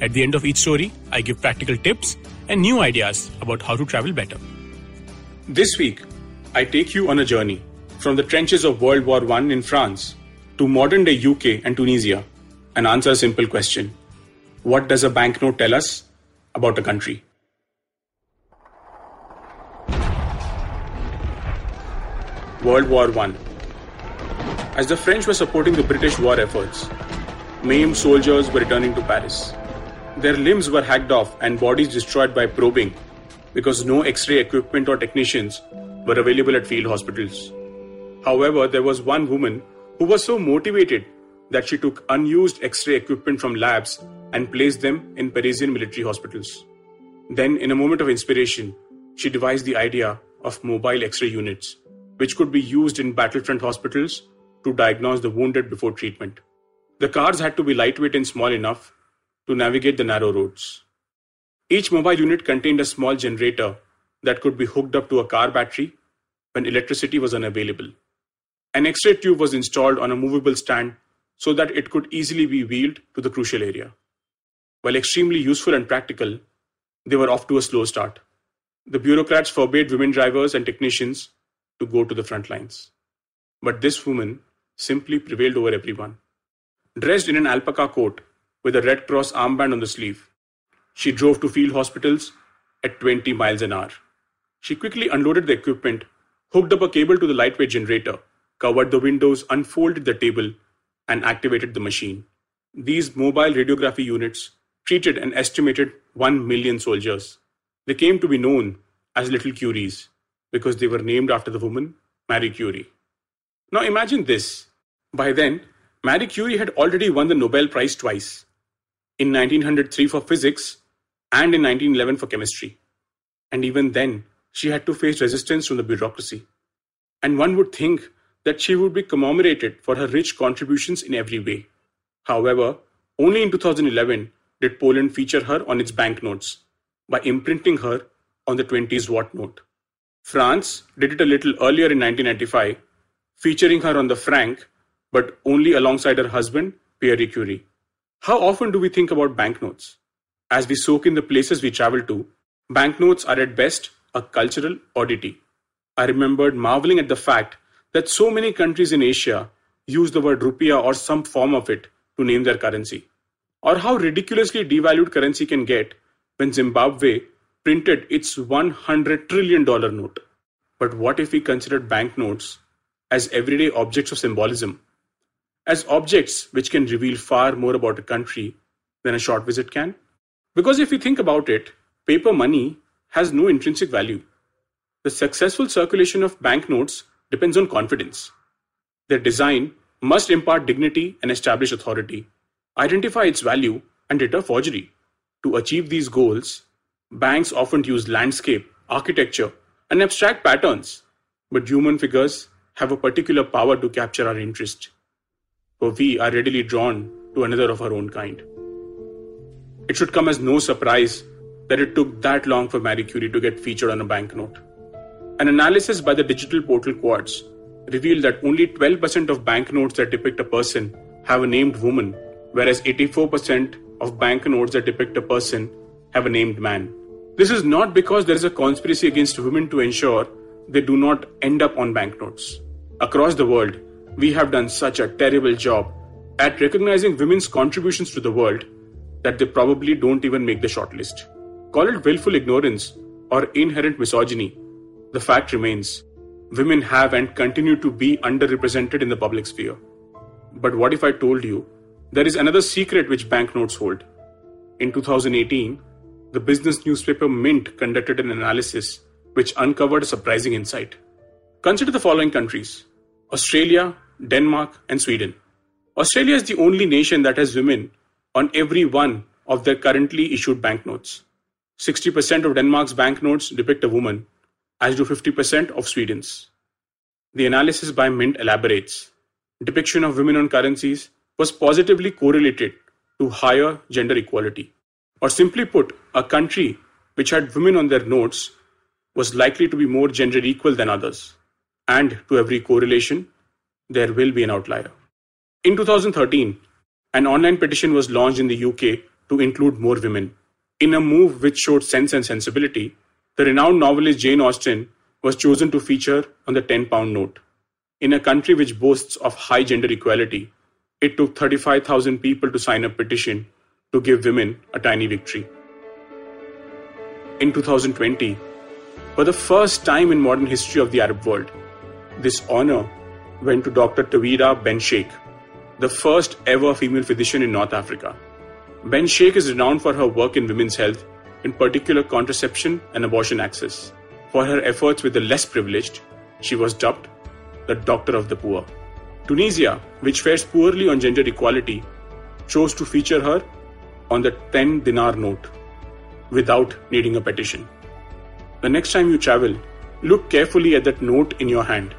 At the end of each story, I give practical tips and new ideas about how to travel better. This week, I take you on a journey from the trenches of World War I in France to modern day UK and Tunisia and answer a simple question What does a banknote tell us about a country? World War I. As the French were supporting the British war efforts, maimed soldiers were returning to Paris. Their limbs were hacked off and bodies destroyed by probing because no X ray equipment or technicians were available at field hospitals. However, there was one woman who was so motivated that she took unused X ray equipment from labs and placed them in Parisian military hospitals. Then, in a moment of inspiration, she devised the idea of mobile X ray units, which could be used in battlefront hospitals to diagnose the wounded before treatment. The cars had to be lightweight and small enough to navigate the narrow roads. Each mobile unit contained a small generator that could be hooked up to a car battery when electricity was unavailable. An X ray tube was installed on a movable stand so that it could easily be wheeled to the crucial area. While extremely useful and practical, they were off to a slow start. The bureaucrats forbade women drivers and technicians to go to the front lines. But this woman simply prevailed over everyone. Dressed in an alpaca coat with a Red Cross armband on the sleeve, she drove to field hospitals at 20 miles an hour. She quickly unloaded the equipment, hooked up a cable to the lightweight generator, covered the windows, unfolded the table, and activated the machine. These mobile radiography units treated an estimated 1 million soldiers. They came to be known as Little Curies because they were named after the woman Marie Curie. Now imagine this. By then, Marie Curie had already won the Nobel Prize twice in 1903 for physics and in 1911 for chemistry. And even then, she had to face resistance from the bureaucracy. And one would think that she would be commemorated for her rich contributions in every way. However, only in 2011 did Poland feature her on its banknotes by imprinting her on the 20 zloty note. France did it a little earlier in 1995, featuring her on the franc, but only alongside her husband, Pierre Curie. How often do we think about banknotes? As we soak in the places we travel to, banknotes are at best a cultural oddity. I remembered marveling at the fact that so many countries in Asia use the word rupiah or some form of it to name their currency. Or how ridiculously devalued currency can get when Zimbabwe printed its $100 trillion note. But what if we considered banknotes as everyday objects of symbolism? As objects which can reveal far more about a country than a short visit can? Because if you think about it, paper money has no intrinsic value. The successful circulation of banknotes depends on confidence. Their design must impart dignity and establish authority, identify its value, and deter forgery. To achieve these goals, banks often use landscape, architecture, and abstract patterns, but human figures have a particular power to capture our interest, for we are readily drawn to another of our own kind. It should come as no surprise that it took that long for Marie Curie to get featured on a banknote. An analysis by the digital portal Quartz revealed that only 12% of banknotes that depict a person have a named woman, whereas 84% of banknotes that depict a person have a named man. This is not because there is a conspiracy against women to ensure they do not end up on banknotes. Across the world, we have done such a terrible job at recognizing women's contributions to the world that they probably don't even make the shortlist. Call it willful ignorance or inherent misogyny the fact remains women have and continue to be underrepresented in the public sphere. But what if I told you there is another secret which banknotes hold? In 2018, the business newspaper Mint conducted an analysis which uncovered a surprising insight. Consider the following countries Australia, Denmark, and Sweden. Australia is the only nation that has women on every one of their currently issued banknotes. 60% of Denmark's banknotes depict a woman, as do 50% of Sweden's. The analysis by Mint elaborates depiction of women on currencies was positively correlated to higher gender equality. Or simply put, a country which had women on their notes was likely to be more gender equal than others. And to every correlation, there will be an outlier. In 2013, an online petition was launched in the UK to include more women. In a move which showed sense and sensibility, the renowned novelist Jane Austen was chosen to feature on the 10 pound note. In a country which boasts of high gender equality, it took 35,000 people to sign a petition to give women a tiny victory. In 2020, for the first time in modern history of the Arab world, this honor went to Dr. Tawhida Ben Cheikh, the first ever female physician in North Africa. Ben Cheikh is renowned for her work in women's health, in particular contraception and abortion access. For her efforts with the less privileged, she was dubbed the doctor of the poor. Tunisia, which fares poorly on gender equality, chose to feature her on the 10 dinar note without needing a petition. The next time you travel, look carefully at that note in your hand.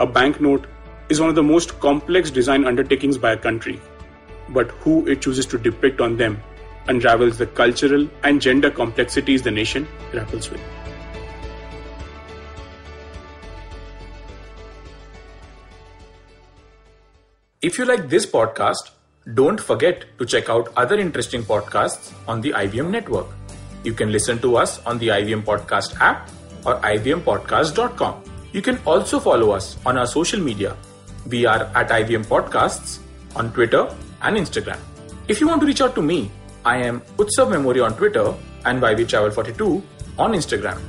A banknote is one of the most complex design undertakings by a country, but who it chooses to depict on them unravels the cultural and gender complexities the nation grapples with. If you like this podcast, don't forget to check out other interesting podcasts on the IVM network. You can listen to us on the IVM Podcast app or ivmpodcast.com. You can also follow us on our social media. We are at IVM Podcasts on Twitter and Instagram. If you want to reach out to me, I am Utsav Mamoria on Twitter and YV Travel 42 on Instagram.